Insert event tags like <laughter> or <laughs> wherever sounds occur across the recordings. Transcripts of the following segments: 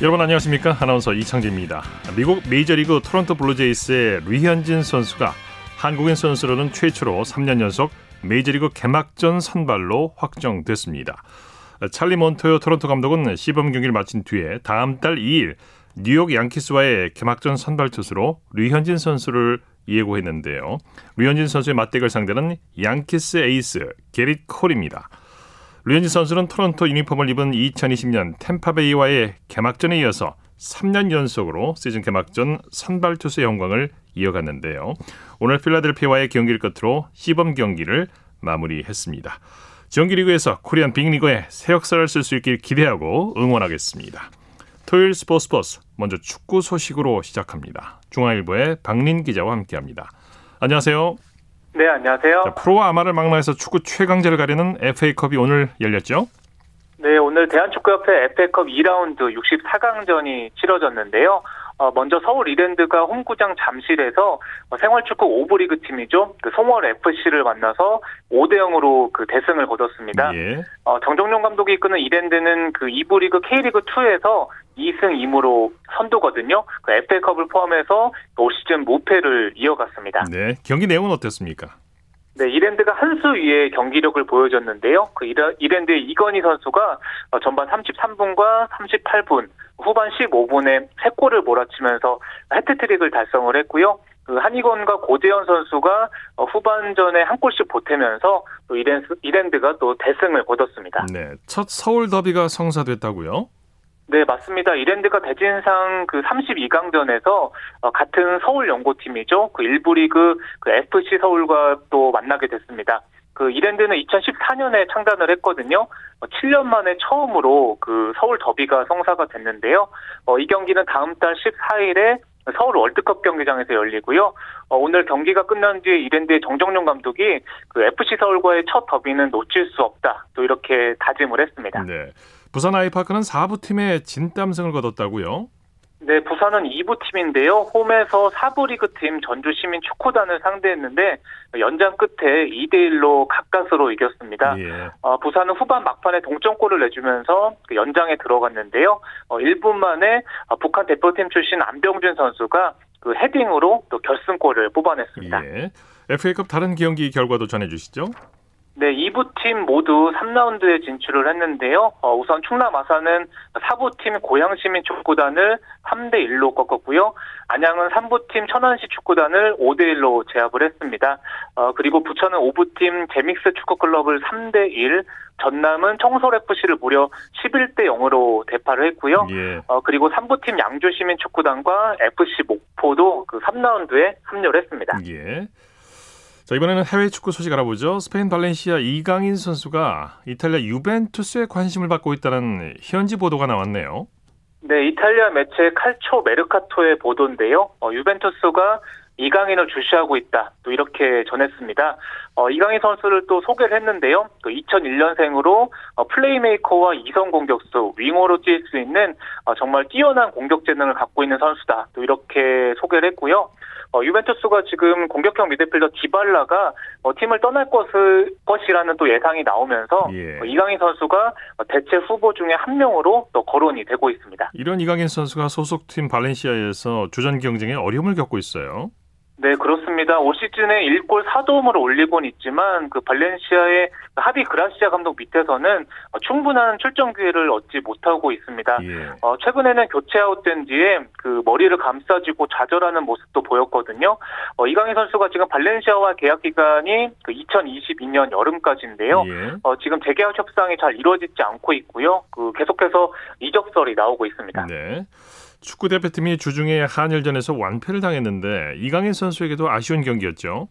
여러분 안녕하십니까? 아나운서 이창진입니다. 미국 메이저리그 토론토 블루제이스의 류현진 선수가 한국인 선수로는 최초로 3년 연속 메이저리그 개막전 선발로 확정됐습니다. 찰리 몬토요 토론토 감독은 시범 경기를 마친 뒤에 다음 달 2일 뉴욕 양키스와의 개막전 선발 투수로 류현진 선수를 예고했는데요. 류현진 선수의 맞대결 상대는 양키스 에이스 게릿 콜입니다. 류현진 선수는 토론토 유니폼을 입은 2020년 템파베이와의 개막전에 이어서 3년 연속으로 시즌 개막전 선발 투수의 영광을 이어갔는데요. 오늘 필라델피아와의 경기를 끝으로 시범 경기를 마무리했습니다. 정기리그에서 코리안 빅리그에 새 역사를 쓸 수 있길 기대하고 응원하겠습니다. 토요일 스포츠 버스 먼저 축구 소식으로 시작합니다. 중앙일보의 박린 기자와 함께합니다. 안녕하세요. 네, 안녕하세요. 자, 프로와 아마를 망라해서 축구 최강자를 가리는 FA컵이 오늘 열렸죠? 네, 오늘 대한축구협회 FA컵 2라운드 64강전이 치러졌는데요. 어, 먼저 서울 이랜드가 홈구장 잠실에서 어, 생활축구 5부 리그 팀이죠. 그 송월 FC를 만나서 5대 0으로 그 대승을 거뒀습니다. 예. 어, 정종용 감독이 이끄는 이랜드는 그 2부 리그 K리그 2에서 2승 2무로 선두거든요. 그 FA컵을 포함해서 올 시즌 무패를 이어갔습니다. 네. 경기 내용은 어땠습니까? 네, 이랜드가 한 수 위의 경기력을 보여줬는데요. 그 이랜드의 이건희 선수가 어, 전반 33분과 38분, 후반 15분에 3골을 몰아치면서 해트트릭을 달성을 했고요. 그 한희건과 고재현 선수가 어, 후반전에 한 골씩 보태면서 또 이랜드가 또 대승을 거뒀습니다. 네, 첫 서울 더비가 성사됐다고요? 네, 맞습니다. 이랜드가 대진상 그 32강전에서 어, 같은 서울 연고팀이죠. 그 1부 리그 그 FC 서울과 또 만나게 됐습니다. 그 이랜드는 2014년에 창단을 했거든요. 7년 어, 만에 처음으로 그 서울 더비가 성사가 됐는데요. 어, 이 경기는 다음 달 14일에 서울 월드컵 경기장에서 열리고요. 어, 오늘 경기가 끝난 뒤에 이랜드의 정정용 감독이 그 FC 서울과의 첫 더비는 놓칠 수 없다. 또 이렇게 다짐을 했습니다. 네. 부산 아이파크는 4부 팀의 진땀승을 거뒀다고요? 네, 부산은 2부 팀인데요. 홈에서 4부 리그 팀 전주 시민 축구단을 상대했는데 연장 끝에 2대 1로 가까스로 이겼습니다. 예. 어, 부산은 후반 막판에 동점골을 내주면서 그 연장에 들어갔는데요. 어, 1분 만에 어, 북한 대표팀 출신 안병준 선수가 그 헤딩으로 또 결승골을 뽑아냈습니다. 예. FA컵 다른 경기 결과도 전해 주시죠. 네, 2부 팀 모두 3라운드에 진출을 했는데요. 어, 우선 충남 아산은 4부 팀 고양시민 축구단을 3대 1로 꺾었고요. 안양은 3부 팀 천안시 축구단을 5대 1로 제압을 했습니다. 어, 그리고 부천은 5부 팀 제믹스 축구클럽을 3대 1, 전남은 청솔 FC를 무려 11대 0으로 대파를 했고요. 예. 어, 그리고 3부 팀 양주시민 축구단과 FC 목포도 그 3라운드에 합류를 했습니다. 예. 자, 이번에는 해외 축구 소식 알아보죠. 스페인 발렌시아 이강인 선수가 이탈리아 유벤투스에 관심을 받고 있다는 현지 보도가 나왔네요. 네, 이탈리아 매체 칼초 메르카토의 보도인데요. 어, 유벤투스가 이강인을 주시하고 있다. 또 이렇게 전했습니다. 어, 이강인 선수를 또 소개를 했는데요. 또 2001년생으로 어, 플레이메이커와 이성 공격수, 윙어로 뛸 수 있는 어, 정말 뛰어난 공격 재능을 갖고 있는 선수다. 또 이렇게 소개를 했고요. 어, 유벤투스가 지금 공격형 미드필더 디발라가 어, 팀을 떠날 것을, 것이라는 또 예상이 나오면서 예. 어, 이강인 선수가 대체 후보 중에 한 명으로 또 거론이 되고 있습니다. 이런 이강인 선수가 소속팀 발렌시아에서 주전 경쟁에 어려움을 겪고 있어요. 네, 그렇습니다. 올 시즌에 1골 4도움을 올리곤 있지만 그 발렌시아의 하비 그라시아 감독 밑에서는 충분한 출전 기회를 얻지 못하고 있습니다. 예. 어, 최근에는 교체 아웃된 뒤에 그 머리를 감싸지고 좌절하는 모습도 보였거든요. 어, 이강인 선수가 지금 발렌시아와 계약 기간이 그 2022년 여름까지인데요. 예. 어, 지금 재계약 협상이 잘 이루어지지 않고 있고요. 그 계속해서 이적설이 나오고 있습니다. 네. 축구 대표팀이 주중에 한일전에서 완패를 당했는데 이강인 선수에게도 아쉬운 경기였죠.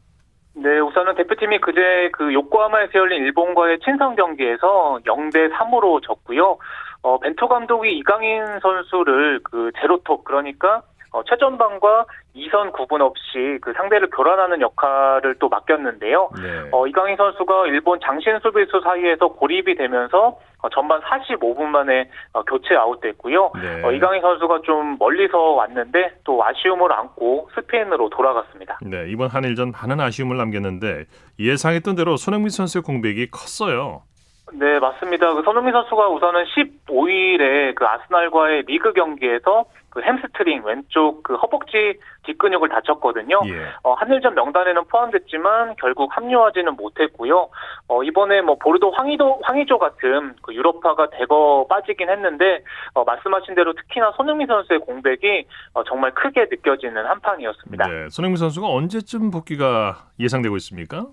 네, 우선은 대표팀이 그제 그 요코하마에서 열린 일본과의 친선 경기에서 0대 3으로 졌고요. 어, 벤투 감독이 이강인 선수를 그 제로톱 그러니까 어, 최전방과 이선 구분 없이 그 상대를 교란하는 역할을 또 맡겼는데요. 네. 어, 이강인 선수가 일본 장신 수비수 사이에서 고립이 되면서 어, 전반 45분 만에 어, 교체 아웃됐고요. 네. 어, 이강인 선수가 좀 멀리서 왔는데 또 아쉬움을 안고 스페인으로 돌아갔습니다. 네, 이번 한일전 많은 아쉬움을 남겼는데 예상했던 대로 손흥민 선수의 공백이 컸어요. 네, 맞습니다. 그 손흥민 선수가 우선은 15일에 그 아스날과의 리그 경기에서 그 햄스트링 왼쪽 그 허벅지 뒷근육을 다쳤거든요. 예. 어, 한일전 명단에는 포함됐지만 결국 합류하지는 못했고요. 어, 이번에 뭐 보르도 황의도 황의조 같은 그 유럽파가 대거 빠지긴 했는데 어, 말씀하신 대로 특히나 손흥민 선수의 공백이 어, 정말 크게 느껴지는 한 판이었습니다. 네. 손흥민 선수가 언제쯤 복귀가 예상되고 있습니까?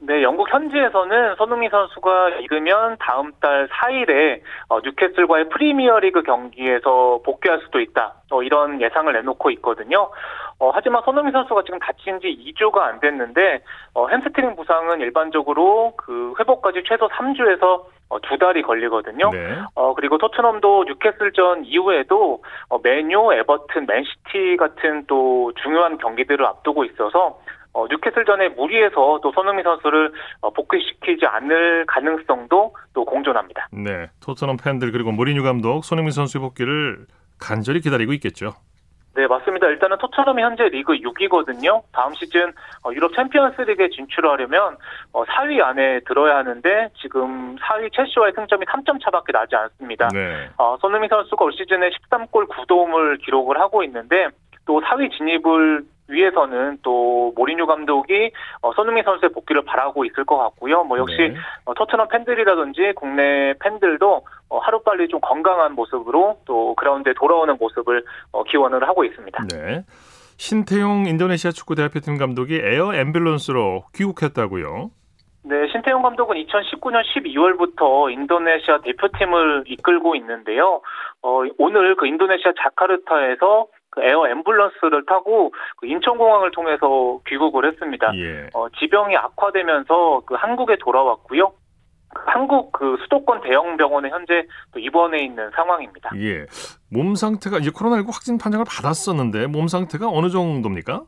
네, 영국 현지에서는 손흥민 선수가 이르면 다음 달 4일에 어, 뉴캐슬과의 프리미어리그 경기에서 복귀할 수도 있다. 어, 이런 예상을 내놓고 있거든요. 어, 하지만 손흥민 선수가 지금 다친 지 2주가 안 됐는데 어, 햄스트링 부상은 일반적으로 그 회복까지 최소 3주에서 어, 두 달이 걸리거든요. 네. 어, 그리고 토트넘도 뉴캐슬전 이후에도 어, 맨유, 에버튼, 맨시티 같은 또 중요한 경기들을 앞두고 있어서 어, 뉴캐슬전에 무리해서 또 손흥민 선수를 어, 복귀시키지 않을 가능성도 또 공존합니다. 네. 토트넘 팬들 그리고 무리뉴 감독 손흥민 선수의 복귀를 간절히 기다리고 있겠죠. 네, 맞습니다. 일단은 토트넘이 현재 리그 6위거든요. 다음 시즌 어, 유럽 챔피언스 리그에 진출하려면 어, 4위 안에 들어야 하는데 지금 4위 첼시와의 승점이 3점 차밖에 나지 않습니다. 네. 어, 손흥민 선수가 올 시즌에 13골 9도움을 기록을 하고 있는데 또 4위 진입을 위해서는 또 모리뉴 감독이 어, 손흥민 선수의 복귀를 바라고 있을 것 같고요. 뭐 역시 네. 어, 토트넘 팬들이라든지 국내 팬들도 어, 하루빨리 좀 건강한 모습으로 또 그라운드에 돌아오는 모습을 어, 기원을 하고 있습니다. 네. 신태용 인도네시아 축구 대표팀 감독이 에어 앰뷸런스로 귀국했다고요. 네, 신태용 감독은 2019년 12월부터 인도네시아 대표팀을 이끌고 있는데요. 어, 오늘 그 인도네시아 자카르타에서 그 에어 앰뷸런스를 타고 그 인천공항을 통해서 귀국을 했습니다. 예. 어, 지병이 악화되면서 그 한국에 돌아왔고요. 그 한국 그 수도권 대형 병원에 현재 또 입원해 있는 상황입니다. 예. 몸 상태가 이제 코로나19 확진 판정을 받았었는데 몸 상태가 어느 정도입니까?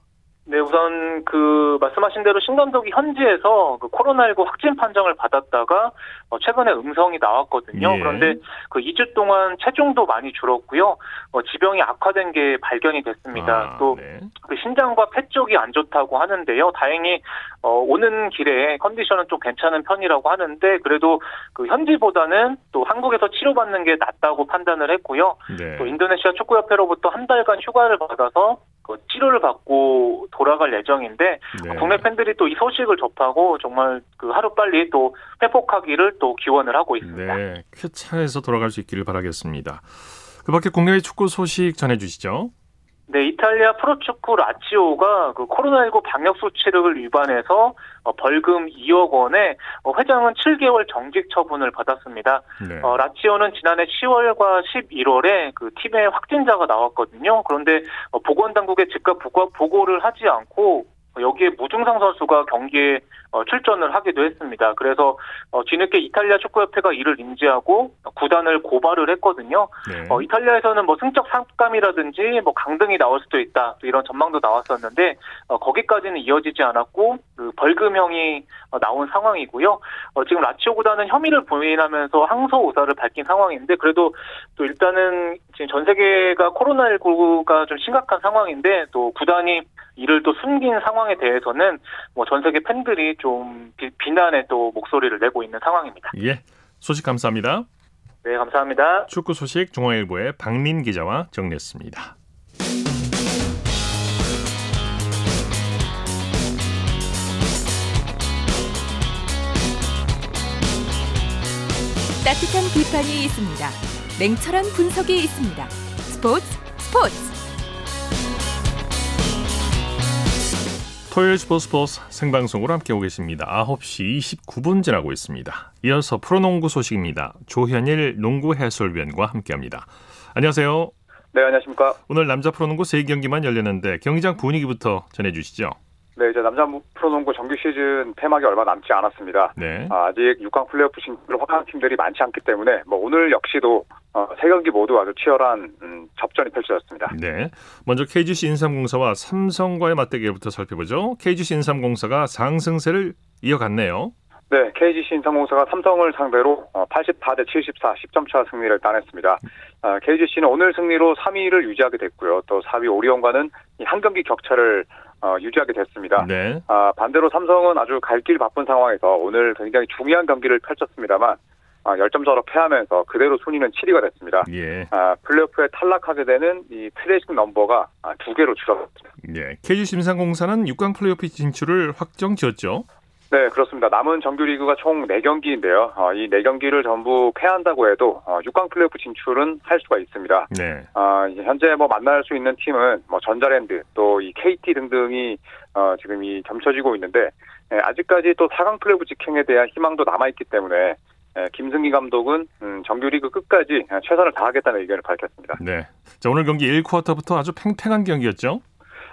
네, 우선 그 말씀하신 대로 신 감독이 현지에서 그 코로나19 확진 판정을 받았다가 어, 최근에 음성이 나왔거든요. 예. 그런데 그 2주 동안 체중도 많이 줄었고요. 어, 지병이 악화된 게 발견이 됐습니다. 아, 또 네. 그 신장과 폐 쪽이 안 좋다고 하는데요. 다행히 어, 오는 길에 컨디션은 좀 괜찮은 편이라고 하는데 그래도 그 현지보다는 또 한국에서 치료받는 게 낫다고 판단을 했고요. 네. 또 인도네시아 축구협회로부터 한 달간 휴가를 받아서 그 치료를 받고 돌아갈 예정인데 네. 국내 팬들이 또 이 소식을 접하고 정말 그 하루 빨리 또 회복하기를 또 기원을 하고 있습니다. 네. 쾌차에서 돌아갈 수 있기를 바라겠습니다. 그 밖에 국내외 축구 소식 전해주시죠. 네, 이탈리아 프로축구 라치오가 그 코로나19 방역 수칙을 위반해서 어, 벌금 2억 원에 어, 회장은 7개월 정직 처분을 받았습니다. 네. 어, 라치오는 지난해 10월과 11월에 그 팀에 확진자가 나왔거든요. 그런데 어, 보건당국에 즉각 보고, 보고를 하지 않고 어, 여기에 무증상 선수가 경기에 어, 출전을 하기도 했습니다. 그래서 어, 뒤늦게 이탈리아 축구협회가 이를 인지하고 구단을 고발을 했거든요. 네. 어, 이탈리아에서는 뭐 승적 삭감이라든지 뭐 강등이 나올 수도 있다 또 이런 전망도 나왔었는데 어, 거기까지는 이어지지 않았고 그 벌금형이 어, 나온 상황이고요. 어, 지금 라치오 구단은 혐의를 부인하면서 항소 의사를 밝힌 상황인데 그래도 또 일단은 지금 전 세계가 코로나19가 좀 심각한 상황인데 또 구단이 이를 또 숨긴 상황에 대해서는 뭐 전 세계 팬들이 좀 비, 비난의 또 목소리를 내고 있는 상황입니다. 예. 소식 감사합니다. 네, 감사합니다. 축구 소식 중앙일보의 박민 기자와 정리했습니다. 따뜻한 비판이 있습니다. 냉철한 분석이 있습니다. 스포츠 스포츠 토요일 스포츠 스포츠 생방송으로 함께하고 계십니다. 9시 29분 지나고 있습니다. 이어서 프로농구 소식입니다. 조현일 농구 해설위원과 함께합니다. 안녕하세요. 네, 안녕하십니까. 오늘 남자 프로농구 3경기만 열렸는데 경기장 분위기부터 전해주시죠. 네, 이제 남자 프로농구 정규 시즌 폐막이 얼마 남지 않았습니다. 네. 아, 직 6강 플레이오프 진출을 확정한 팀들이 많지 않기 때문에 뭐 오늘 역시도 어, 세 경기 모두 아주 치열한 음, 접전이 펼쳐졌습니다. 네. 먼저 KGC 인삼공사와 삼성과의 맞대결부터 살펴보죠. KGC 인삼공사가 상승세를 이어갔네요. 네, KGC 인삼공사가 삼성을 상대로 어, 84대 74 10점 차 승리를 따냈습니다. 아, KGC는 오늘 승리로 3위를 유지하게 됐고요. 또 4위 오리온과는 이한 경기 격차를 어, 유지하게 됐습니다. 네. 아, 반대로 삼성은 아주 갈 길 바쁜 상황에서 오늘 굉장히 중요한 경기를 펼쳤습니다만 아, 열점차로 패하면서 그대로 순위는 7위가 됐습니다. 예. 아, 플레이오프에 탈락하게 되는 이 tragic number가 아, 두 개로 줄었습니다. 예. KGC 인삼공사는 6강 플레이오프 진출을 확정 지었죠. 네, 그렇습니다. 남은 정규리그가 총 4경기인데요. 어, 이 4경기를 전부 패한다고 해도 어, 6강 플레이오프 진출은 할 수가 있습니다. 네. 어, 현재 뭐 만날 수 있는 팀은 뭐 전자랜드 또 이 KT 등등이 어, 지금 이 점쳐지고 있는데 예, 아직까지 또 4강 플레이오프 직행에 대한 희망도 남아있기 때문에 예, 김승기 감독은 음, 정규리그 끝까지 최선을 다하겠다는 의견을 밝혔습니다. 네. 자, 오늘 경기 1쿼터부터 아주 팽팽한 경기였죠.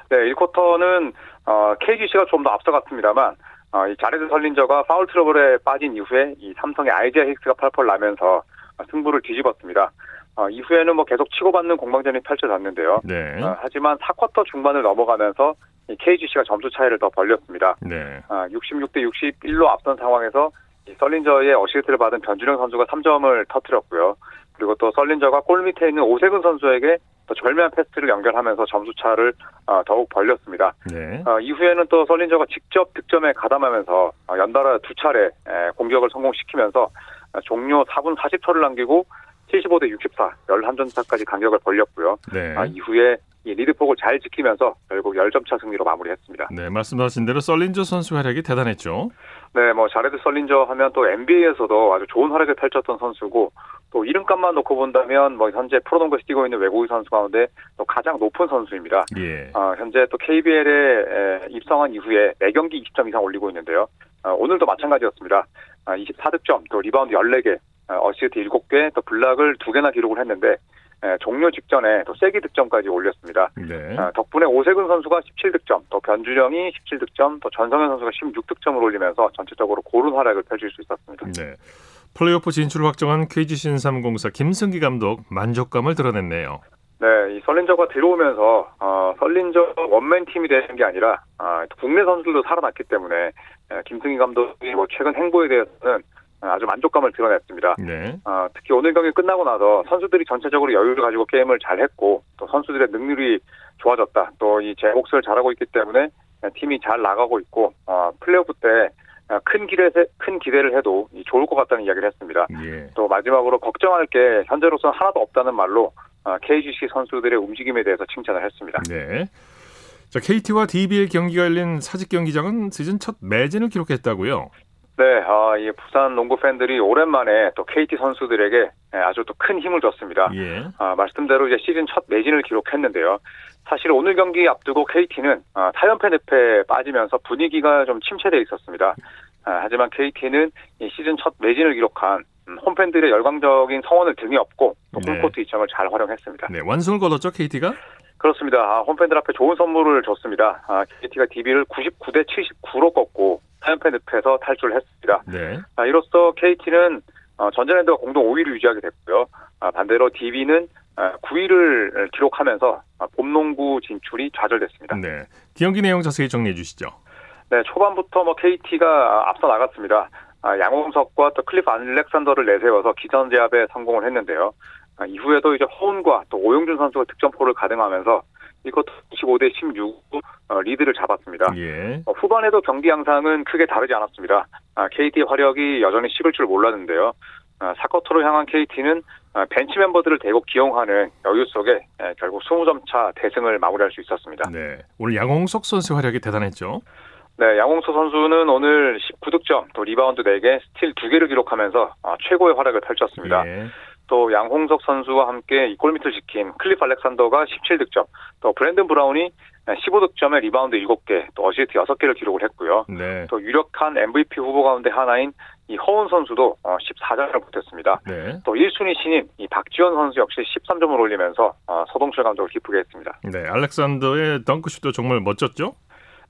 네, 1쿼터는 어, KGC가 좀 더 앞서갔습니다만 어, 이 자레드 설린저가 파울 트러블에 빠진 이후에 이 삼성의 아이지아 힉스가 펄펄 나면서 승부를 뒤집었습니다. 어, 이후에는 뭐 계속 치고받는 공방전이 펼쳐졌는데요. 네. 어, 하지만 4쿼터 중반을 넘어가면서 이 KGC가 점수 차이를 더 벌렸습니다. 네. 어, 66대 61로 앞선 상황에서 이 설린저의 어시스트를 받은 변준형 선수가 3점을 터뜨렸고요. 그리고 또 설린저가 골 밑에 있는 오세근 선수에게 또 절묘한 패스를 연결하면서 점수 차를 어, 더욱 벌렸습니다. 네. 어, 이후에는 또 설린저가 직접 득점에 가담하면서 어, 연달아 두 차례 에, 공격을 성공시키면서 어, 종료 4분 40초를 남기고 75대 64, 11점 차까지 간격을 벌렸고요. 네. 아, 이후에 이 리드폭을 잘 지키면서 결국 10점 차 승리로 마무리했습니다. 네, 말씀하신 대로 설린저 선수 활약이 대단했죠. 네, 뭐 자레드 설린저 하면 또 NBA에서도 아주 좋은 활약을 펼쳤던 선수고 또 이름값만 놓고 본다면 뭐 현재 프로농구에서 뛰고 있는 외국인 선수 가운데 또 가장 높은 선수입니다. 예. 어, 현재 또 KBL에 입성한 이후에 4경기 20점 이상 올리고 있는데요. 어, 오늘도 마찬가지였습니다. 어, 24득점, 또 리바운드 14개, 어, 어시스트 7개, 또 블락을 2개나 기록을 했는데 에, 종료 직전에 또 세기 득점까지 올렸습니다. 네. 어, 덕분에 오세근 선수가 17득점, 또 변준영이 17득점, 또 전성현 선수가 16득점을 올리면서 전체적으로 고른 활약을 펼칠 수 있었습니다. 네. 플레이오프 진출을 확정한 KG 신삼공사 김승기 감독 만족감을 드러냈네요. 네, 이 설린저가 들어오면서 어, 설린저 원맨 팀이 되는 게 아니라 어, 국내 선수들도 살아났기 때문에 에, 김승희 감독이 뭐 최근 행보에 대해서는 아주 만족감을 드러냈습니다. 네. 어, 특히 오늘 경기 끝나고 나서 선수들이 전체적으로 여유를 가지고 게임을 잘했고 또 선수들의 능률이 좋아졌다. 또 이제 몫을 잘하고 있기 때문에 팀이 잘 나가고 있고 어, 플레이오프 때 큰 기대 큰 기대를 해도 좋을 것 같다는 이야기를 했습니다. 예. 또 마지막으로 걱정할 게 현재로서는 하나도 없다는 말로 어, KGC 선수들의 움직임에 대해서 칭찬을 했습니다. 네. 자, KT와 DB의 경기가 열린 사직 경기장은 시즌 첫 매진을 기록했다고요. 네, 어, 이 부산 농구 팬들이 오랜만에 또 KT 선수들에게 아주 또 큰 힘을 줬습니다. 예. 어, 말씀대로 이제 시즌 첫 매진을 기록했는데요. 사실 오늘 경기 앞두고 KT는 어, 4연패 늪에 빠지면서 분위기가 좀 침체돼 있었습니다. 어, 하지만 KT는 이 시즌 첫 매진을 기록한 음, 홈팬들의 열광적인 성원을 등에 업고 또 네. 홈코트 이점을 잘 활용했습니다. 네, 완승을 거뒀죠, KT가? 그렇습니다. 아, 홈팬들 앞에 좋은 선물을 줬습니다. 아, KT가 DB를 99대 79로 꺾고 4연패 늪에서 탈출을 했습니다. 네. 아, 이로써 KT는 어, 전자랜드가 공동 5위를 유지하게 됐고요. 아, 반대로 DB는 9위를 기록하면서 아, 봄농구 진출이 좌절됐습니다. 네. 경기 내용 자세히 정리해 주시죠. 네, 초반부터 뭐 KT가 앞서 나갔습니다. 아, 양홍석과 또 클리프 알렉산더를 내세워서 기선 제압에 성공을 했는데요. 아, 이후에도 이제 허운과 또 오용준 선수가 득점포를 가등하면서 이것 25대 16 어, 리드를 잡았습니다. 예. 어, 후반에도 경기 양상은 크게 다르지 않았습니다. 아, KT 화력이 여전히 식을 줄 몰랐는데요. 아, 4쿼터로 향한 KT는 아, 벤치 멤버들을 대거 기용하는 여유 속에 에, 결국 20점 차 대승을 마무리할 수 있었습니다. 네. 오늘 양홍석 선수 활약이 대단했죠. 네, 양홍석 선수는 오늘 19득점, 또 리바운드 4개, 스틸 2개를 기록하면서 아, 최고의 활약을 펼쳤습니다. 예. 또 양홍석 선수와 함께 이 골밑을 지킨 클리프 알렉산더가 17득점, 또 브랜든 브라운이 15득점에 리바운드 7개, 또 어시스트 6개를 기록을 했고요. 네. 또 유력한 MVP 후보 가운데 하나인 이 허훈 선수도 14점을 보탰습니다. 네. 또 1순위 신인 이 박지원 선수 역시 13점을 올리면서 어, 서동철 감독을 기쁘게 했습니다. 네. 알렉산더의 덩크슛도 정말 멋졌죠?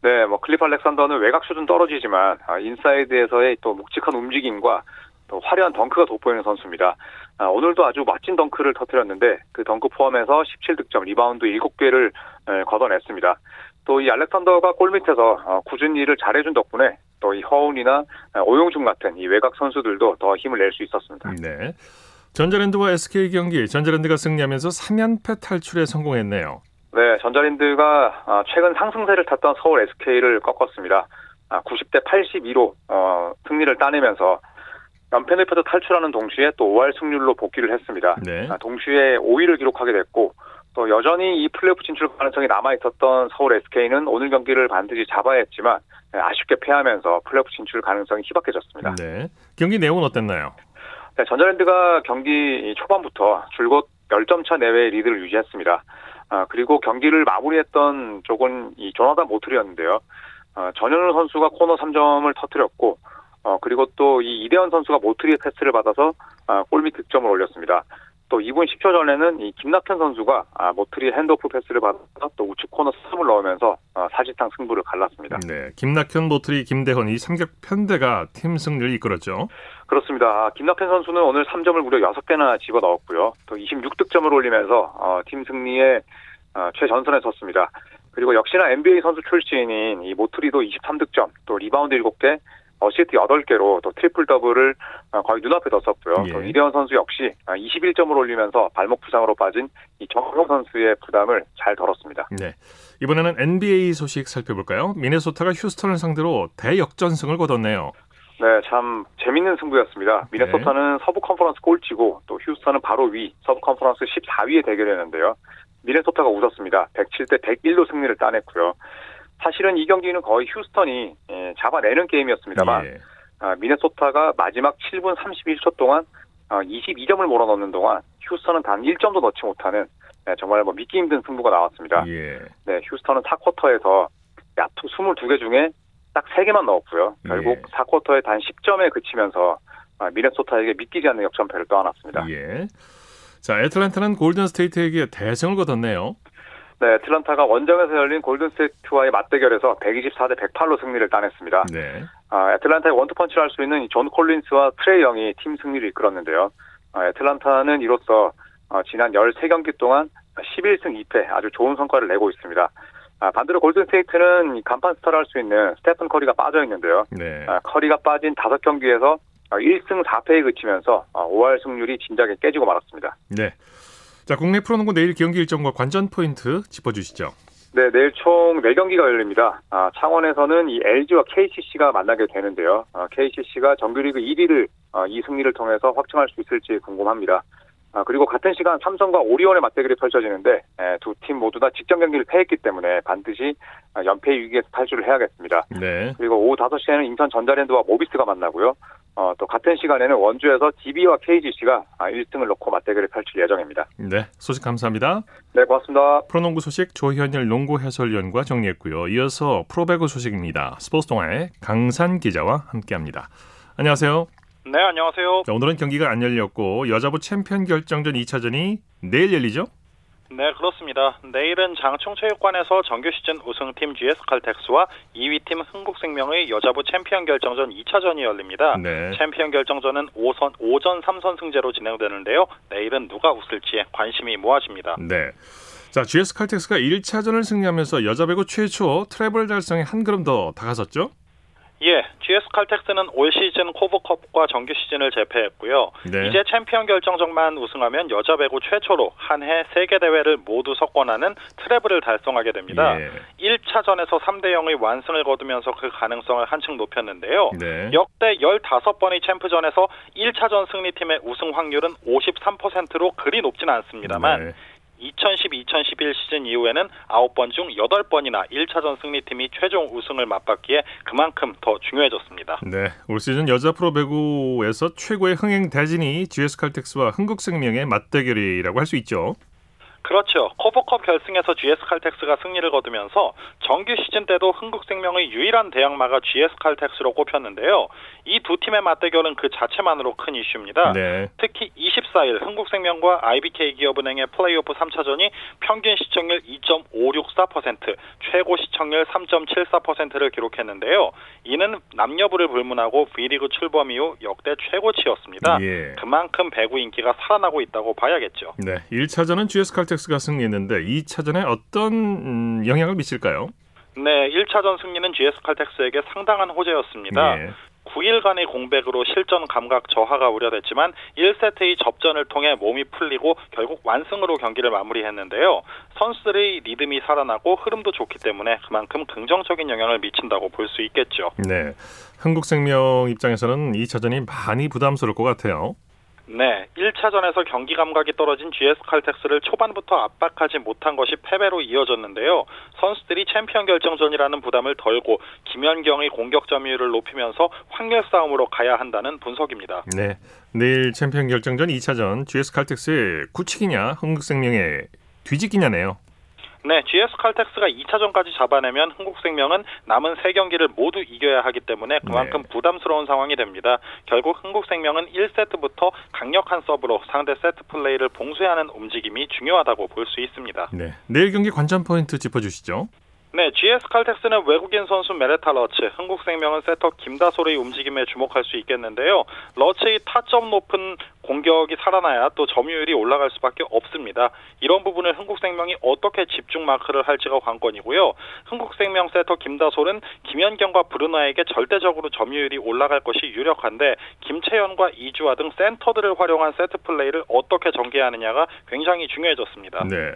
네, 뭐 클리프 알렉산더는 외곽 슛은 떨어지지만 아, 인사이드에서의 또 묵직한 움직임과 또 화려한 덩크가 돋보이는 선수입니다. 아, 오늘도 아주 멋진 덩크를 터뜨렸는데 그 덩크 포함해서 17득점, 리바운드 7개를 에, 걷어냈습니다. 또 이 알렉산더가 골밑에서 어, 꾸준히 일을 잘해준 덕분에 또 이 허훈이나 에, 오용준 같은 이 외곽 선수들도 더 힘을 낼 수 있었습니다. 네. 전자랜드와 SK 경기 전자랜드가 승리하면서 3연패 탈출에 성공했네요. 네, 전자랜드가 아, 최근 상승세를 탔던 서울 SK를 꺾었습니다. 아, 90대 82로 어, 승리를 따내면서 연패늪에서 탈출하는 동시에 또 5할 승률로 복귀를 했습니다. 네. 아, 동시에 5위를 기록하게 됐고 또 여전히 이 플레이오프 진출 가능성이 남아 있었던 서울 SK는 오늘 경기를 반드시 잡아야 했지만 네, 아쉽게 패하면서 플레이오프 진출 가능성이 희박해졌습니다. 네. 경기 내용은 어땠나요? 네, 전자랜드가 경기 초반부터 줄곧 10점 차 내외의 리드를 유지했습니다. 아, 그리고 경기를 마무리했던 쪽은 이 조나단 모트리였는데요. 어, 전현우 선수가 코너 3점을 터뜨렸고 어, 그리고 또 이 이대헌 선수가 모트리의 패스를 받아서 아, 골밑 득점을 올렸습니다. 또 2분 10초 전에는 이 김낙현 선수가 아, 모트리 핸드오프 패스를 받아서 또 우측 코너 슛을 넣으면서 어, 사실상 승부를 갈랐습니다. 네. 김낙현, 모트리, 이대헌 이 삼각 편대가 팀 승리를 이끌었죠. 그렇습니다. 아, 김낙현 선수는 오늘 3점을 무려 6개나 집어 넣었고요. 또 26득점을 올리면서 어, 팀 승리에 어, 최전선에 섰습니다. 그리고 역시나 NBA 선수 출신인 이 모트리도 23득점, 또 리바운드 7개, 어시스트 8개로 또 트리플 더블을 어, 거의 눈앞에 뒀었고요. 예. 또 이대헌 선수 역시 21점을 올리면서 발목 부상으로 빠진 이 정용 선수의 부담을 잘 덜었습니다. 네. 이번에는 NBA 소식 살펴볼까요? 미네소타가 휴스턴을 상대로 대역전승을 거뒀네요. 네, 참 재밌는 승부였습니다. 미네소타는 서부 컨퍼런스 꼴찌고 또 휴스턴은 바로 위 서부 컨퍼런스 14위의 대결이었는데요. 미네소타가 웃었습니다. 107대 101로 승리를 따냈고요. 사실은 이 경기는 거의 휴스턴이 예, 잡아내는 게임이었습니다만 예. 아, 미네소타가 마지막 7분 31초 동안 어, 22점을 몰아넣는 동안 휴스턴은 단 1점도 넣지 못하는 네, 정말 뭐 믿기 힘든 승부가 나왔습니다. 예. 네, 휴스턴은 4쿼터에서 야투 22개 중에 딱 3개만 넣었고요. 결국 예. 4쿼터에 단 10점에 그치면서 아, 미네소타에게 믿기지 않는 역전패를 떠안았습니다. 예. 자, 애틀랜타는 골든 스테이트에게 대승을 거뒀네요. 네, 애틀란타가 원정에서 열린 골든스테이트와의 맞대결에서 124대 108로 승리를 따냈습니다. 네. 아, 애틀란타의 원투펀치를 할 수 있는 이존 콜린스와 트레이 영이 팀 승리를 이끌었는데요. 아, 애틀란타는 이로써 어, 지난 13경기 동안 11승 2패 아주 좋은 성과를 내고 있습니다. 아, 반대로 골든스테이트는 이 간판 스타라 할 수 있는 스테픈 커리가 빠져 있는데요. 네. 아, 커리가 빠진 5경기에서 1승 4패에 그치면서 5할 승률이 진작에 깨지고 말았습니다. 네. 자, 국내 프로농구 내일 경기 일정과 관전 포인트 짚어주시죠. 네, 내일 총 4경기가 열립니다. 아, 창원에서는 이 LG와 KCC가 만나게 되는데요. 아, KCC가 정규리그 1위를 어, 이 승리를 통해서 확정할 수 있을지 궁금합니다. 아, 그리고 같은 시간 삼성과 오리온의 맞대결이 펼쳐지는데 두 팀 모두 다 직전 경기를 패했기 때문에 반드시 아, 연패 위기에서 탈출을 해야겠습니다. 네. 그리고 오후 5시에는 인천 전자랜드와 모비스가 만나고요. 어, 또 같은 시간에는 원주에서 DB와 KGC가 1등을 놓고 맞대결을 펼칠 예정입니다. 네. 소식 감사합니다. 네, 고맙습니다. 프로농구 소식 조현일 농구 해설위원과 정리했고요. 이어서 프로배구 소식입니다. 스포츠 동아의 강산 기자와 함께합니다. 안녕하세요. 네, 안녕하세요. 자, 오늘은 경기가 안 열렸고 여자부 챔피언 결정전 2차전이 내일 열리죠? 네, 그렇습니다. 내일은 장충체육관에서 정규 시즌 우승팀 GS칼텍스와 2위 팀 흥국생명의 여자부 챔피언 결정전 2차전이 열립니다. 네. 챔피언 결정전은 5선, 5전 3선 승제로 진행되는데요. 내일은 누가 웃을지 관심이 모아집니다. 네. 자, GS 칼텍스가 1차전을 승리하면서 여자 배구 최초 트레블 달성에 한 걸음 더 다가섰죠? 예, GS 칼텍스는 올 시즌 KOVO컵과 정규 시즌을 제패했고요. 네. 이제 챔피언 결정전만 우승하면 여자 배구 최초로 한 해 세 개 대회를 모두 석권하는 트레블을 달성하게 됩니다. 예. 1차전에서 3대 0의 완승을 거두면서 그 가능성을 한층 높였는데요. 네. 역대 15번의 챔프전에서 1차전 승리팀의 우승 확률은 53%로 그리 높진 않습니다만 네. 2010-2011 시즌 이후에는 9번 중 8번이나 1차전 승리팀이 최종 우승을 맛봤기에 그만큼 더 중요해졌습니다. 네. 올 시즌 여자 프로배구에서 최고의 흥행 대진이 GS 칼텍스와 흥국생명의 맞대결이라고 할 수 있죠. 그렇죠. 코보컵 결승에서 GS 칼텍스가 승리를 거두면서 정규 시즌 때도 흥국생명의 유일한 대항마가 GS 칼텍스로 꼽혔는데요. 이 두 팀의 맞대결은 그 자체만으로 큰 이슈입니다. 네. 특히 24일 흥국생명과 IBK 기업은행의 플레이오프 3차전이 평균 시청률 2.564%, 최고 시청률 3.74%를 기록했는데요. 이는 남녀부를 불문하고 V리그 출범 이후 역대 최고치였습니다. 예. 그만큼 배구 인기가 살아나고 있다고 봐야겠죠. 네. 1차전은 GS 칼텍스 가 승리했는데 2차전에 어떤 음, 영향을 미칠까요? 네, 1차전 승리는 GS 칼텍스에게 상당한 호재였습니다. 예. 9일간의 공백으로 실전 감각 저하가 우려됐지만 1세트의 접전을 통해 몸이 풀리고 결국 완승으로 경기를 마무리했는데요. 선수들의 리듬이 살아나고 흐름도 좋기 때문에 그만큼 긍정적인 영향을 미친다고 볼 수 있겠죠. 네. 흥국생명 입장에서는 2차전이 많이 부담스러울 것 같아요. 네, 1차전에서 경기 감각이 떨어진 GS 칼텍스를 초반부터 압박하지 못한 것이 패배로 이어졌는데요. 선수들이 챔피언 결정전이라는 부담을 덜고 김연경의 공격 점유율을 높이면서 확률 싸움으로 가야 한다는 분석입니다. 네. 내일 챔피언 결정전 2차전 GS 칼텍스의 굳히기냐 흥국생명의 뒤집기냐네요. 네, GS 칼텍스가 2차전까지 잡아내면 흥국생명은 남은 3경기를 모두 이겨야 하기 때문에 그만큼 네. 부담스러운 상황이 됩니다. 결국 흥국생명은 1세트부터 강력한 서브로 상대 세트 플레이를 봉쇄하는 움직임이 중요하다고 볼 수 있습니다. 네. 내일 경기 관전 포인트 짚어주시죠. 네, GS 칼텍스는 외국인 선수 메레타 러츠, 흥국생명은 세터 김다솔의 움직임에 주목할 수 있겠는데요. 러츠의 타점 높은 공격이 살아나야 또 점유율이 올라갈 수밖에 없습니다. 이런 부분을 흥국생명이 어떻게 집중 마크를 할지가 관건이고요. 흥국생명 세터 김다솔은 김연경과 브루너에게 절대적으로 점유율이 올라갈 것이 유력한데 김채연과 이주아 등 센터들을 활용한 세트 플레이를 어떻게 전개하느냐가 굉장히 중요해졌습니다. 네.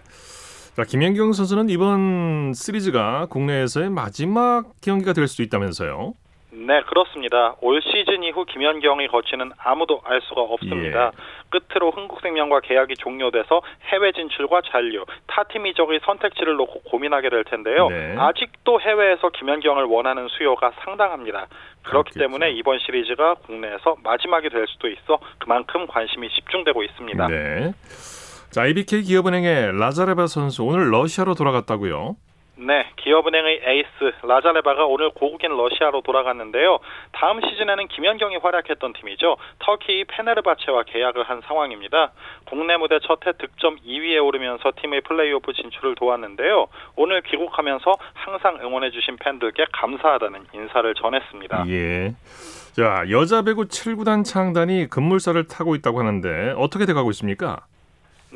자, 김연경 선수는 이번 시리즈가 국내에서의 마지막 경기가 될 수도 있다면서요. 네, 그렇습니다. 올 시즌 이후 김연경이 거치는 아무도 알 수가 없습니다. 끝으로 흥국생명과 계약이 종료돼서 해외 진출과 잔류, 타팀 이적의 선택지를 놓고 고민하게 될 텐데요. 네. 아직도 해외에서 김연경을 원하는 수요가 상당합니다. 그렇기 그렇겠죠. 때문에 이번 시리즈가 국내에서 마지막이 될 수도 있어 그만큼 관심이 집중되고 있습니다. 네. 자, IBK 기업은행의 라자레바 선수 오늘 러시아로 돌아갔다고요. 네, 기업은행의 에이스 라자레바가 오늘 고국인 러시아로 돌아갔는데요. 다음 시즌에는 김연경이 활약했던 팀이죠. 터키 페네르바체와 계약을 한 상황입니다. 국내 무대 첫해 득점 2위에 오르면서 팀의 플레이오프 진출을 도왔는데요. 오늘 귀국하면서 항상 응원해주신 팬들께 감사하다는 인사를 전했습니다. 예. 자, 여자 배구 7구단 창단이 급물살을 타고 있다고 하는데 어떻게 돼가고 있습니까?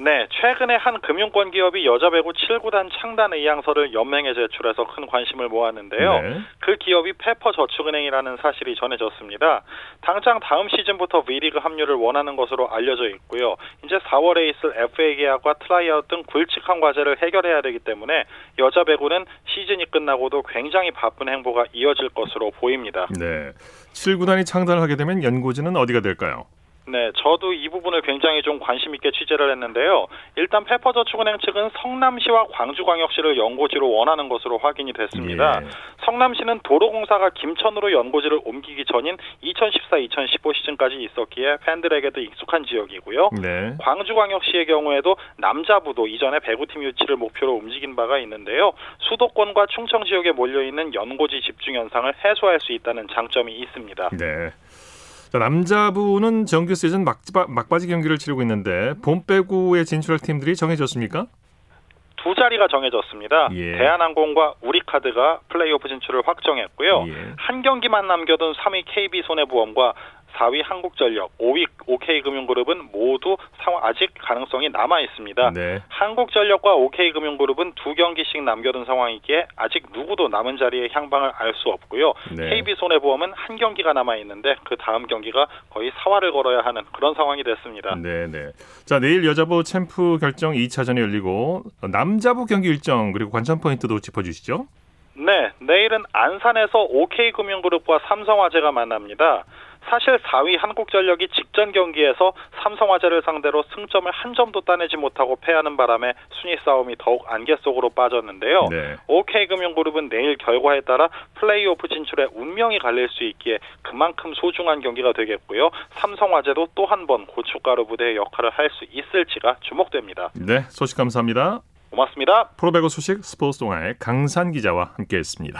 네, 최근에 한 금융권 기업이 여자 배구 7구단 창단 의향서를 연맹에 제출해서 큰 관심을 모았는데요. 네. 그 기업이 페퍼저축은행이라는 사실이 전해졌습니다. 당장 다음 시즌부터 V리그 합류를 원하는 것으로 알려져 있고요. 이제 4월에 있을 FA 계약과 트라이아웃 등 굵직한 과제를 해결해야 되기 때문에 여자 배구는 시즌이 끝나고도 굉장히 바쁜 행보가 이어질 것으로 보입니다. 네. 7구단이 창단을 하게 되면 연고지는 어디가 될까요? 네, 저도 이 부분을 굉장히 좀 관심 있게 취재를 했는데요. 일단 페퍼저축은행 측은 성남시와 광주광역시를 연고지로 원하는 것으로 확인이 됐습니다. 예. 성남시는 도로공사가 김천으로 연고지를 옮기기 전인 2014-2015 시즌까지 있었기에 팬들에게도 익숙한 지역이고요. 네. 광주광역시의 경우에도 남자부도 이전에 배구팀 유치를 목표로 움직인 바가 있는데요. 수도권과 충청 지역에 몰려 있는 연고지 집중 현상을 해소할 수 있다는 장점이 있습니다. 네. 자, 남자부는 정규 시즌 막바, 막바지 경기를 치르고 있는데 본 배구에 진출할 팀들이 정해졌습니까? 두 자리가 정해졌습니다. 예. 대한항공과 우리카드가 플레이오프 진출을 확정했고요. 예. 한 경기만 남겨둔 3위 KB손해보험과 4위 한국전력, 5위 OK금융그룹은 모두 상황 아직 가능성이 남아 있습니다. 네. 한국전력과 OK금융그룹은 두 경기씩 남겨둔 상황이기에 아직 누구도 남은 자리의 향방을 알 수 없고요. 네. KB손해보험은 한 경기가 남아 있는데 그 다음 경기가 거의 사활을 걸어야 하는 그런 상황이 됐습니다. 네, 네. 자, 내일 여자부 챔프 결정 2차전이 열리고 남자부 경기 일정 그리고 관전 포인트도 짚어 주시죠. 네, 내일은 안산에서 OK금융그룹과 삼성화재가 만납니다. 사실 4위 한국전력이 직전 경기에서 삼성화재를 상대로 승점을 한 점도 따내지 못하고 패하는 바람에 순위 싸움이 더욱 안개 속으로 빠졌는데요. 네. OK금융그룹은 내일 결과에 따라 플레이오프 진출에 운명이 갈릴 수 있기에 그만큼 소중한 경기가 되겠고요. 삼성화재도 또 한 번 고춧가루 부대의 역할을 할 수 있을지가 주목됩니다. 네, 소식 감사합니다. 고맙습니다. 프로배구 소식 스포츠 동아의 강산 기자와 함께했습니다.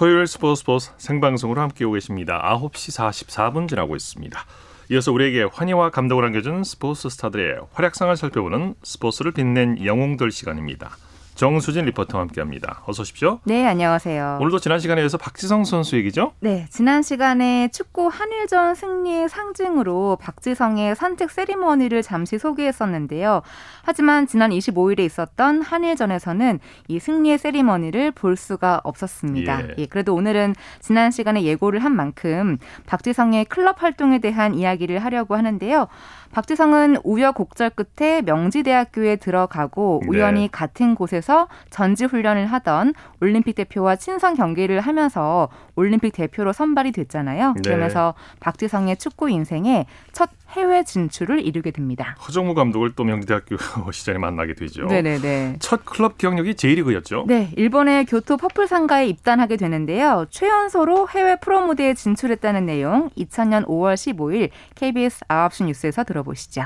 토요일 스포츠 스포츠 생방송으로 함께 오 계십니다. 9시 44분 지나고 있습니다. 이어서 우리에게 환희와 감동을 안겨준 스포츠 스타들의 활약상을 살펴보는 스포츠를 빛낸 영웅들 시간입니다. 정수진 리포터와 함께합니다. 어서 오십시오. 네, 안녕하세요. 오늘도 지난 시간에 이어서 박지성 선수 얘기죠? 네, 지난 시간에 축구 한일전 승리의 상징으로 박지성의 산책 세리머니를 잠시 소개했었는데요. 하지만 지난 25일에 있었던 한일전에서는 이 승리의 세리머니를 볼 수가 없었습니다. 예. 예, 그래도 오늘은 지난 시간에 예고를 한 만큼 박지성의 클럽 활동에 대한 이야기를 하려고 하는데요. 박지성은 우여곡절 끝에 명지대학교에 들어가고 네. 우연히 같은 곳에서 전지 훈련을 하던 올림픽 대표와 친선 경기를 하면서 올림픽 대표로 선발이 됐잖아요. 네. 그러면서 박지성의 축구 인생에 첫 해외 진출을 이루게 됩니다. 허정무 감독을 또 명지대학교 <laughs> 시절에 만나게 되죠. 네네네. 첫 클럽 경력이 J리그였죠. 네, 일본의 교토 퍼플 상가에 입단하게 되는데요. 최연소로 해외 프로 무대에 진출했다는 내용 2000년 5월 15일 KBS 9시 뉴스에서 들어보시죠.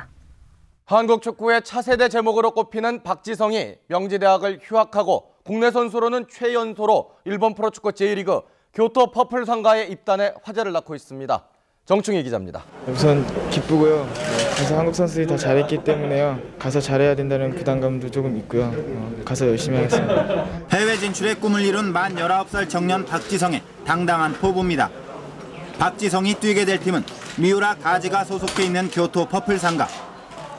한국 축구의 차세대 제목으로 꼽히는 박지성이 명지대학을 휴학하고 국내 선수로는 최연소로 일본 프로축구 J리그 교토 퍼플 상가에 입단해 화제를 낳고 있습니다. 정충희 기자입니다. 우선 기쁘고요. 가서 한국 선수들이 다 잘했기 때문에요. 가서 잘해야 된다는 부담감도 조금 있고요. 어, 가서 열심히 하겠습니다. 해외 진출의 꿈을 이룬 만 19살 청년 박지성의 당당한 포부입니다. 박지성이 뛰게 될 팀은 미우라 가즈가 소속해 있는 교토 퍼플 상가.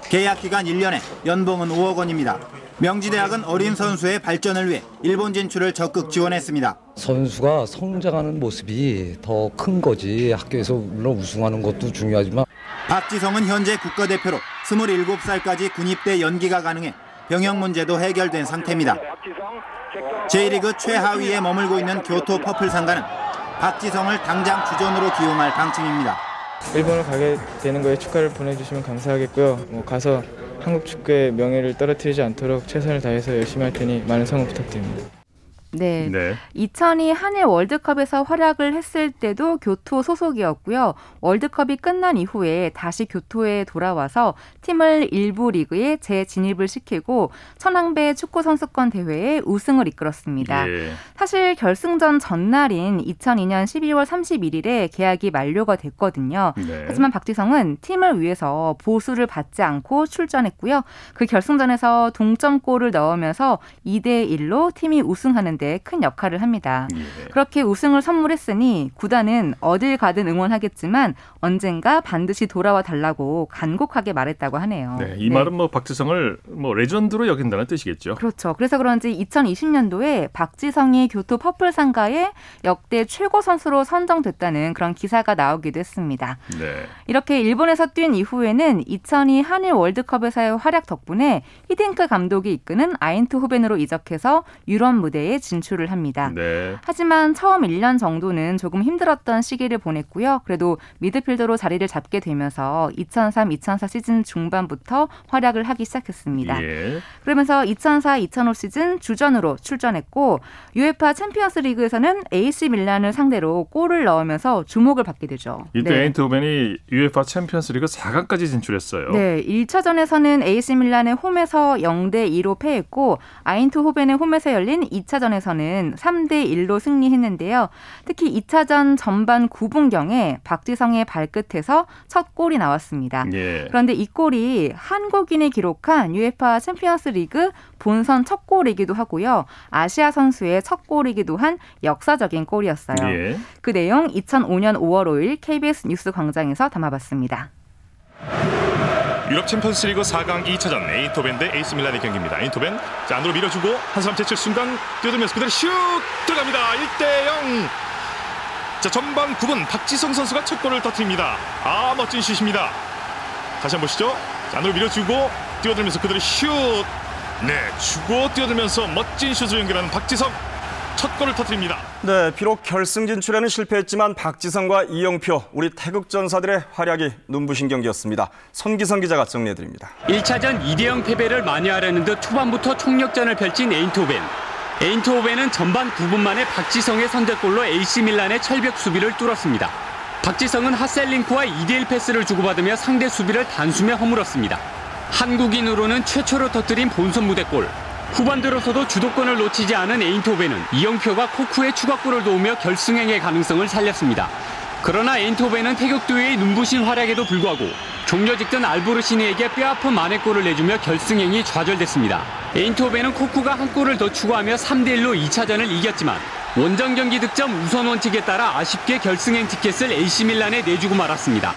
계약 기간 1년에 연봉은 5억 원입니다. 명지대학은 어린 선수의 발전을 위해 일본 진출을 적극 지원했습니다. 선수가 성장하는 모습이 더 큰 거지 학교에서 물론 우승하는 것도 중요하지만 박지성은 현재 국가대표로 27살까지 군입대 연기가 가능해 병역 문제도 해결된 상태입니다. J리그 최하위에 머물고 있는 교토 퍼플 상가는 박지성을 당장 주전으로 기용할 방침입니다. 일본을 가게 되는 거에 축하를 보내주시면 감사하겠고요. 뭐 가서 한국 축구의 명예를 떨어뜨리지 않도록 최선을 다해서 열심히 할 테니 많은 성원 부탁드립니다. 네. 네. 2002 한일 월드컵에서 활약을 했을 때도 교토 소속이었고요. 월드컵이 끝난 이후에 다시 교토에 돌아와서 팀을 일부 리그에 재진입을 시키고 천황배 축구 선수권 대회에 우승을 이끌었습니다. 예. 사실 결승전 전날인 2002년 12월 31일에 계약이 만료가 됐거든요. 네. 하지만 박지성은 팀을 위해서 보수를 받지 않고 출전했고요. 그 결승전에서 동점골을 넣으면서 2대 1로 팀이 우승하는데 큰 역할을 합니다. 예. 그렇게 우승을 선물했으니 구단은 어딜 가든 응원하겠지만 언젠가 반드시 돌아와 달라고 간곡하게 말했다고 하네요. 네, 이 말은 뭐 박지성을 뭐 레전드로 여긴다는 뜻이겠죠. 그렇죠. 그래서 그런지 2020년도에 박지성이 교토 퍼플 상가의 역대 최고 선수로 선정됐다는 그런 기사가 나오기도 했습니다. 네. 이렇게 일본에서 뛴 이후에는 2002 한일 월드컵에서의 활약 덕분에 히딩크 감독이 이끄는 아인트호벤으로 이적해서 유럽 무대에 진출을 합니다. 네. 하지만 처음 1년 정도는 조금 힘들었던 시기를 보냈고요. 그래도 미드필더로 자리를 잡게 되면서 2003-2004 시즌 중반부터 활약을 하기 시작했습니다. 예. 그러면서 2004-2005 시즌 주전으로 출전했고 UEFA 챔피언스 리그에서는 AC 밀란을 상대로 골을 넣으면서 주목을 받게 되죠. 이때 네. 에인트호벤이 UEFA 챔피언스 리그 4강까지 진출했어요. 네, 1차전에서는 AC 밀란의 홈에서 0대 2로 패했고 아인트호벤의 홈에서 열린 2차전에서는 3대 1로 승리했는데요. 특히 2차전 전반 9분경에 박지성의 발끝에서 첫 골이 나왔습니다. 예. 그런데 이 골이 한국인이 기록한 UEFA 챔피언스 리그 본선 첫 골이기도 하고요. 아시아 선수의 첫 골이기도 한 역사적인 골이었어요. 예. 그 내용 2005년 5월 5일 KBS 뉴스 광장에서 담아봤습니다. 유럽 챔피언스리그 4강기 2차전 에인토벤 대 에이스 밀란의 경기입니다. 에인토벤 자 안으로 밀어주고 한 사람 제칠 순간 뛰어들면서 그대로 슛 들어갑니다. 1대 0. 자 전반 9분 박지성 선수가 첫 골을 터뜨립니다. 아 멋진 슛입니다. 다시 한번 보시죠. 자, 안으로 밀어주고 뛰어들면서 그대로 슛. 네 주고 뛰어들면서 멋진 슛을 연결하는 박지성 첫 골을 터뜨립니다. 네, 비록 결승 진출에는 실패했지만 박지성과 이영표, 우리 태극 전사들의 활약이 눈부신 경기였습니다. 손기성 기자가 정리해드립니다. 1차전 2대0 패배를 만회하려는 듯 초반부터 총력전을 펼친 에인트호벤. 에인트호벤은 전반 9분 만에 박지성의 선제골로 AC 밀란의 철벽 수비를 뚫었습니다. 박지성은 하셀링크와 2대1 패스를 주고받으며 상대 수비를 단숨에 허물었습니다. 한국인으로는 최초로 터뜨린 본선 무대골. 후반 들어서도 주도권을 놓치지 않은 에인토벤은 이영표가 코쿠의 추가골을 도우며 결승행의 가능성을 살렸습니다. 그러나 에인토벤은 태극도의 눈부신 활약에도 불구하고 종료 직전 알보르시니에게 뼈아픈 만회골을 내주며 결승행이 좌절됐습니다. 에인토벤은 코쿠가 한 골을 더 추가하며 3대1로 2차전을 이겼지만 원정 경기 득점 우선 원칙에 따라 아쉽게 결승행 티켓을 AC 밀란에 내주고 말았습니다.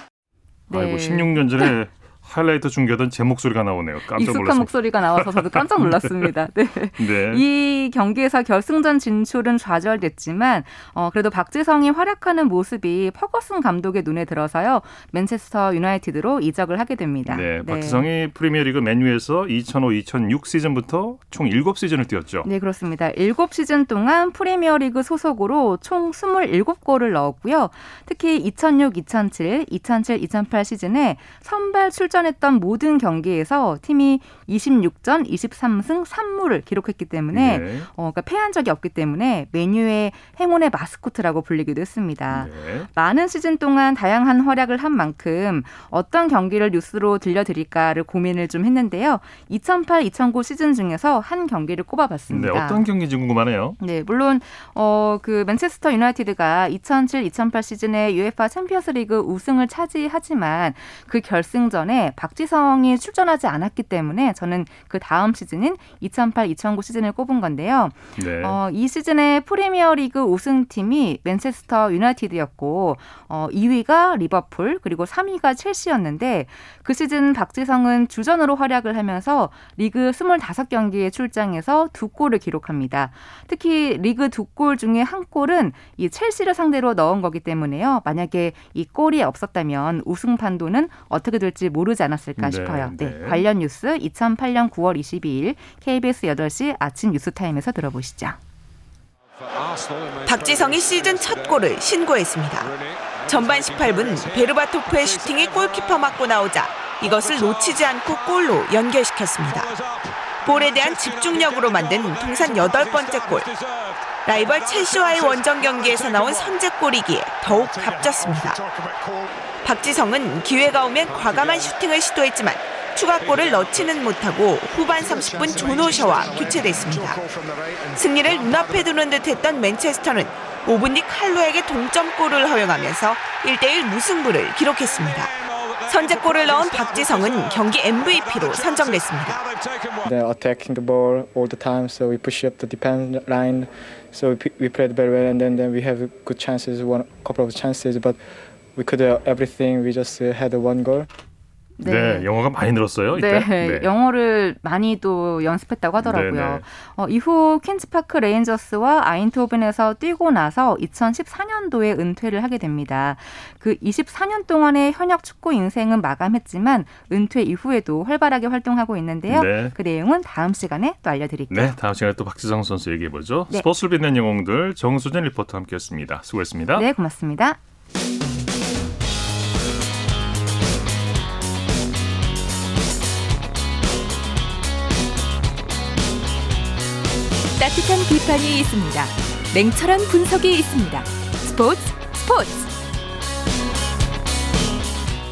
아이고 16년 전에 <laughs> 하이라이트 중계하던 제 목소리가 나오네요. 깜짝 익숙한 놀랐습니다. 목소리가 나와서 저도 깜짝 놀랐습니다. 네. <laughs> 네. 이 경기에서 결승전 진출은 좌절됐지만 어, 그래도 박지성이 활약하는 모습이 퍼거슨 감독의 눈에 들어서요. 맨체스터 유나이티드로 이적을 하게 됩니다. 네, 박지성이 프리미어리그 맨유에서 2005-2006 시즌부터 총 7시즌을 뛰었죠. 네, 그렇습니다. 7시즌 동안 프리미어리그 소속으로 총 27골을 넣었고요. 특히 2006-2007, 2007-2008 시즌에 선발 출전 했던 모든 경기에서 팀이 26전 23승 3무를 기록했기 때문에 네. 어, 그러니까 패한 적이 없기 때문에 메뉴의 행운의 마스코트라고 불리기도 했습니다. 네. 많은 시즌 동안 다양한 활약을 한 만큼 어떤 경기를 뉴스로 들려드릴까를 고민을 좀 했는데요. 2008-2009 시즌 중에서 한 경기를 네, 꼽아봤습니다. 어떤 경기인지 궁금하네요. 네, 물론 어 그 맨체스터 유나이티드가 2007-2008 시즌에 UEFA 챔피언스리그 우승을 차지하지만 그 결승전에 박지성이 출전하지 않았기 때문에 저는 그 다음 시즌인 2008-2009 시즌을 꼽은 건데요. 네. 어, 이 시즌의 프리미어리그 우승팀이 맨체스터 유나이티드였고 어, 2위가 리버풀 그리고 3위가 첼시였는데 그 시즌 박지성은 주전으로 활약을 하면서 리그 25경기에 출장해서 두 골을 기록합니다. 특히 리그 두 골 중에 한 골은 이 첼시를 상대로 넣은 거기 때문에요. 만약에 이 골이 없었다면 우승 판도는 어떻게 될지 모르지 않았을까 네, 싶어요. 네, 네. 관련 뉴스 2008년 9월 22일 KBS 8시 아침 뉴스타임에서 들어보시죠. 박지성이 시즌 첫 골을 신고했습니다. 전반 18분 베르바토프의 슈팅이 골키퍼 맞고 나오자 이것을 놓치지 않고 골로 연결시켰습니다. 볼에 대한 집중력으로 만든 통산 여덟 번째 골. 라이벌 첼시와의 원정 경기에서 나온 선제골이기에 더욱 값졌습니다. 박지성은 기회가 오면 과감한 슈팅을 시도했지만 추가골을 넣지는 못하고 후반 30분 조노셔와 교체됐습니다. 승리를 눈앞에 두는 듯했던 맨체스터는 5분 뒤 칼로에게 동점골을 허용하면서 1대1 무승부를 기록했습니다. 선제골을 넣은 박지성은 경기 MVP로 선정됐습니다. They're attacking the ball all the time, so we push up the defense line. So we played very well, and then, then we have good chances, one couple of chances, but we could do everything. We just uh, had one goal. 네. 영어가 많이 늘었어요. 이때. 네, 영어를 많이 또 연습했다고 하더라고요. 네, 네. 어, 이후 퀸즈파크 레인저스와 아인트호벤에서 뛰고 나서 2014년도에 은퇴를 하게 됩니다. 그 24년 동안의 현역 축구 인생은 마감했지만 은퇴 이후에도 활발하게 활동하고 있는데요. 네. 그 내용은 다음 시간에 또 알려드릴게요. 네, 다음 시간에 또 박지성 선수 얘기해 보죠. 네. 스포츠를 빛낸 영웅들 정수진 리포터 함께했습니다. 수고했습니다. 네, 고맙습니다. 따뜻한 비판이 있습니다. 냉철한 분석이 있습니다. 스포츠 스포츠.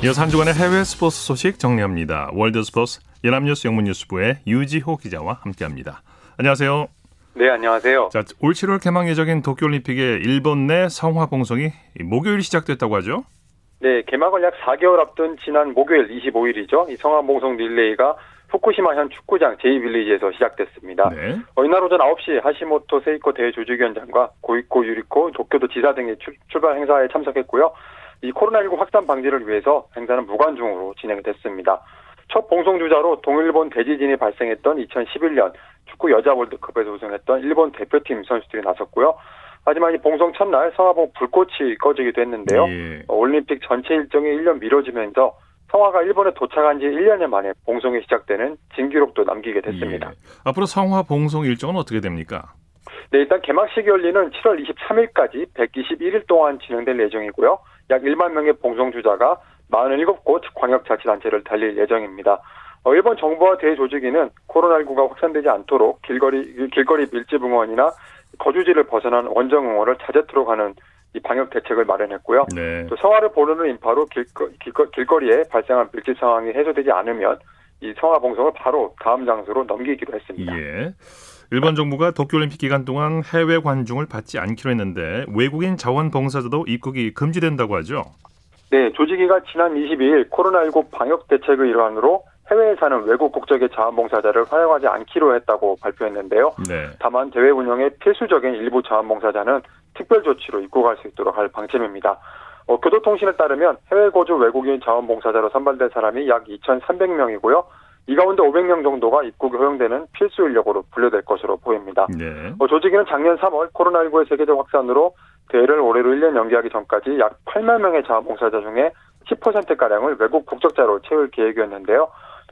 이어서 한 주간의 해외 스포츠 소식 정리합니다. 월드 스포츠 연합뉴스 영문뉴스부의 유지호 기자와 함께합니다. 안녕하세요. 네, 안녕하세요. 자, 올 7월 개막 예정인 도쿄올림픽의 일본 내 성화 봉송이 목요일 시작됐다고 하죠? 네, 개막을 약 4개월 앞둔 지난 목요일 25일이죠. 이 성화 봉송 릴레이가 후쿠시마현 축구장 제2빌리지에서 시작됐습니다. 네. 어, 이날 오전 9시 하시모토 세이코 대조직위원장과 고이코 유리코 도쿄도 지사 등이 출, 출발 행사에 참석했고요. 이 코로나19 확산 방지를 위해서 행사는 무관중으로 진행됐습니다. 첫 봉송주자로 동일본 대지진이 발생했던 2011년 축구 여자 월드컵에서 우승했던 일본 대표팀 선수들이 나섰고요. 하지만 이 봉송 첫날 성화봉 불꽃이 꺼지기도 했는데요. 예. 어, 올림픽 전체 일정이 1년 미뤄지면서 성화가 일본에 도착한 지 1년여 만에 봉송이 시작되는 진기록도 남기게 됐습니다. 앞으로 성화 봉송 일정은 어떻게 됩니까? 네, 일단 개막식이 열리는 7월 23일까지 121일 동안 진행될 예정이고요. 약 1만 명의 봉송주자가 47곳 광역자치단체를 달릴 예정입니다. 어, 일본 정부와 대조직위는 코로나19가 확산되지 않도록 길거리, 길거리 밀집 응원이나 거주지를 벗어난 원정 응원을 자제토록 하는 이 방역 대책을 마련했고요. 네. 또 성화를 보르는 인파로 길거, 길거, 길거 리에 발생한 밀집 상황이 해소되지 않으면 이 성화 봉송을 바로 다음 장소로 넘기기로 했습니다. 예. 일본 정부가 도쿄올림픽 기간 동안 해외 관중을 받지 않기로 했는데 외국인 자원봉사자도 입국이 금지된다고 하죠. 네, 조직위가 지난 22일 코로나19 방역 대책의 일환으로 해외에 사는 외국 국적의 자원봉사자를 활용하지 않기로 했다고 발표했는데요. 네. 다만 대회 운영에 필수적인 일부 자원봉사자는 특별 조치로 입국할 수 있도록 할 방침입니다. 어, 교도통신에 따르면 해외 거주 외국인 자원봉사자로 선발된 사람이 약 2,300명이고요. 이 가운데 500명 정도가 입국이 허용되는 필수 인력으로 분류될 것으로 보입니다. 네. 어, 조직위는 작년 3월 코로나19의 세계적 확산으로 대회를 올해로 1년 연기하기 전까지 약 8만 명의 자원봉사자 중에 10%가량을 외국 국적자로 채울 계획이었는데요.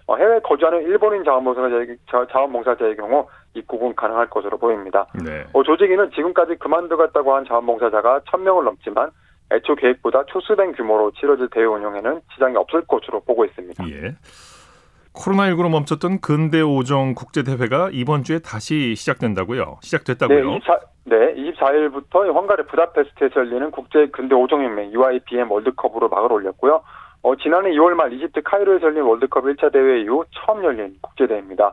어, 해외 거주하는 일본인 자원봉사자의, 자원봉사자의 경우 입국은 가능할 것으로 보입니다. 네. 어, 조직위는 지금까지 그만두겠다고 한 자원봉사자가 1000명을 넘지만 애초 계획보다 초수된 규모로 치러질 대회 운영에는 지장이 없을 것으로 보고 있습니다. 예. 코로나19로 멈췄던 근대 오정 국제 대회가 이번 주에 다시 시작된다고요. 시작됐다고요. 네, 24, 네, 24일부터 헝가리 부다페스트에서 열리는 국제 근대 오종연맹 UIBM 월드컵으로 막을 올렸고요. 어, 지난해 2월 말 이집트 카이로에서 열린 월드컵 1차 대회 이후 처음 열린 국제 대회입니다.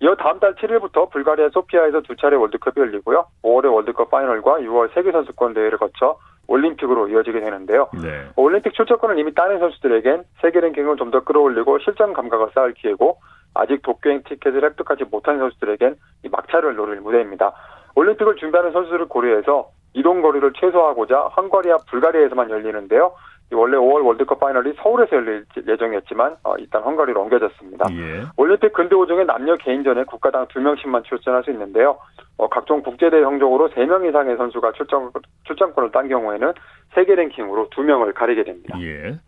이어 다음 달 7일부터 불가리아 소피아에서 두 차례 월드컵이 열리고요. 5월에 월드컵 파이널과 6월 세계선수권 대회를 거쳐 올림픽으로 이어지게 되는데요. 네. 올림픽 출전권을 이미 따낸 선수들에겐 세계 랭킹을 좀 더 끌어올리고 실전 감각을 쌓을 기회고 아직 도쿄행 티켓을 획득하지 못한 선수들에겐 이 막차를 노릴 무대입니다. 올림픽을 준비하는 선수들을 고려해서 이동 거리를 최소화하고자 헝가리와 불가리아에서만 열리는데요. 원래 5월 월드컵 파이널이 서울에서 열릴 예정이었지만 어, 일단 헝가리로 옮겨졌습니다. 예. 올림픽 근대 오종의 남녀 개인전에 국가당 2명씩만 출전할 수 있는데요. 어, 각종 국제대회 형적으로 3명 이상의 선수가 출전, 출전권을 딴 경우에는 세계 랭킹으로 2명을 가리게 됩니다. 예.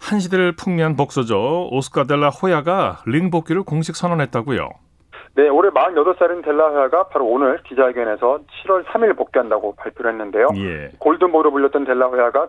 한 시대를 풍미한 복서죠. 오스카 델라 호야가 링 복귀를 공식 선언했다고요. 네, 올해 48살인 델라호야가 바로 오늘 기자회견에서 7월 3일 복귀한다고 발표를 했는데요. 예. 골든보이로 불렸던 델라호야가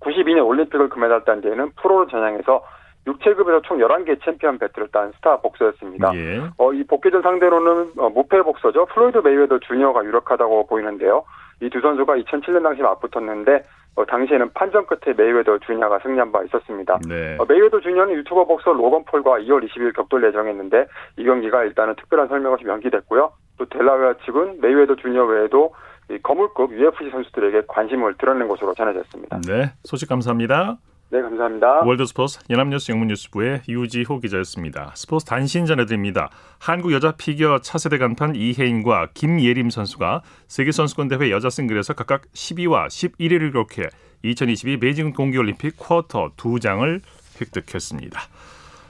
92년 올림픽을 금메달 딴 뒤에는 프로로 전향해서 6체급에서 총 11개 챔피언 벨트를 딴 스타 복서였습니다. 예. 어, 이 복귀전 상대로는 어, 무패 복서죠. 플로이드 메이웨더 주니어가 유력하다고 보이는데요. 이 두 선수가 2007년 당시 맞붙었는데 어, 당시에는 판정 끝에 메이웨더 주니어가 승리한 바 있었습니다. 네. 어, 메이웨더 주니어는 유튜버 복서 로건 폴과 2월 20일 격돌 예정했는데 이 경기가 일단은 특별한 설명 없이 연기됐고요. 또 델라호야 측은 메이웨더 주니어 외에도 이 거물급 UFC 선수들에게 관심을 드러낸 것으로 전해졌습니다. 네. 소식 감사합니다. 네, 감사합니다. 월드스포츠 연합뉴스 영문뉴스부의 유지호 기자였습니다. 스포츠 단신 전해드립니다. 한국 여자 피겨 차세대 간판 이해인과 김예림 선수가 세계선수권대회 여자 싱글에서 각각 10위와 11위를 기록해 2022 베이징 동계올림픽 쿼터 두 장을 획득했습니다.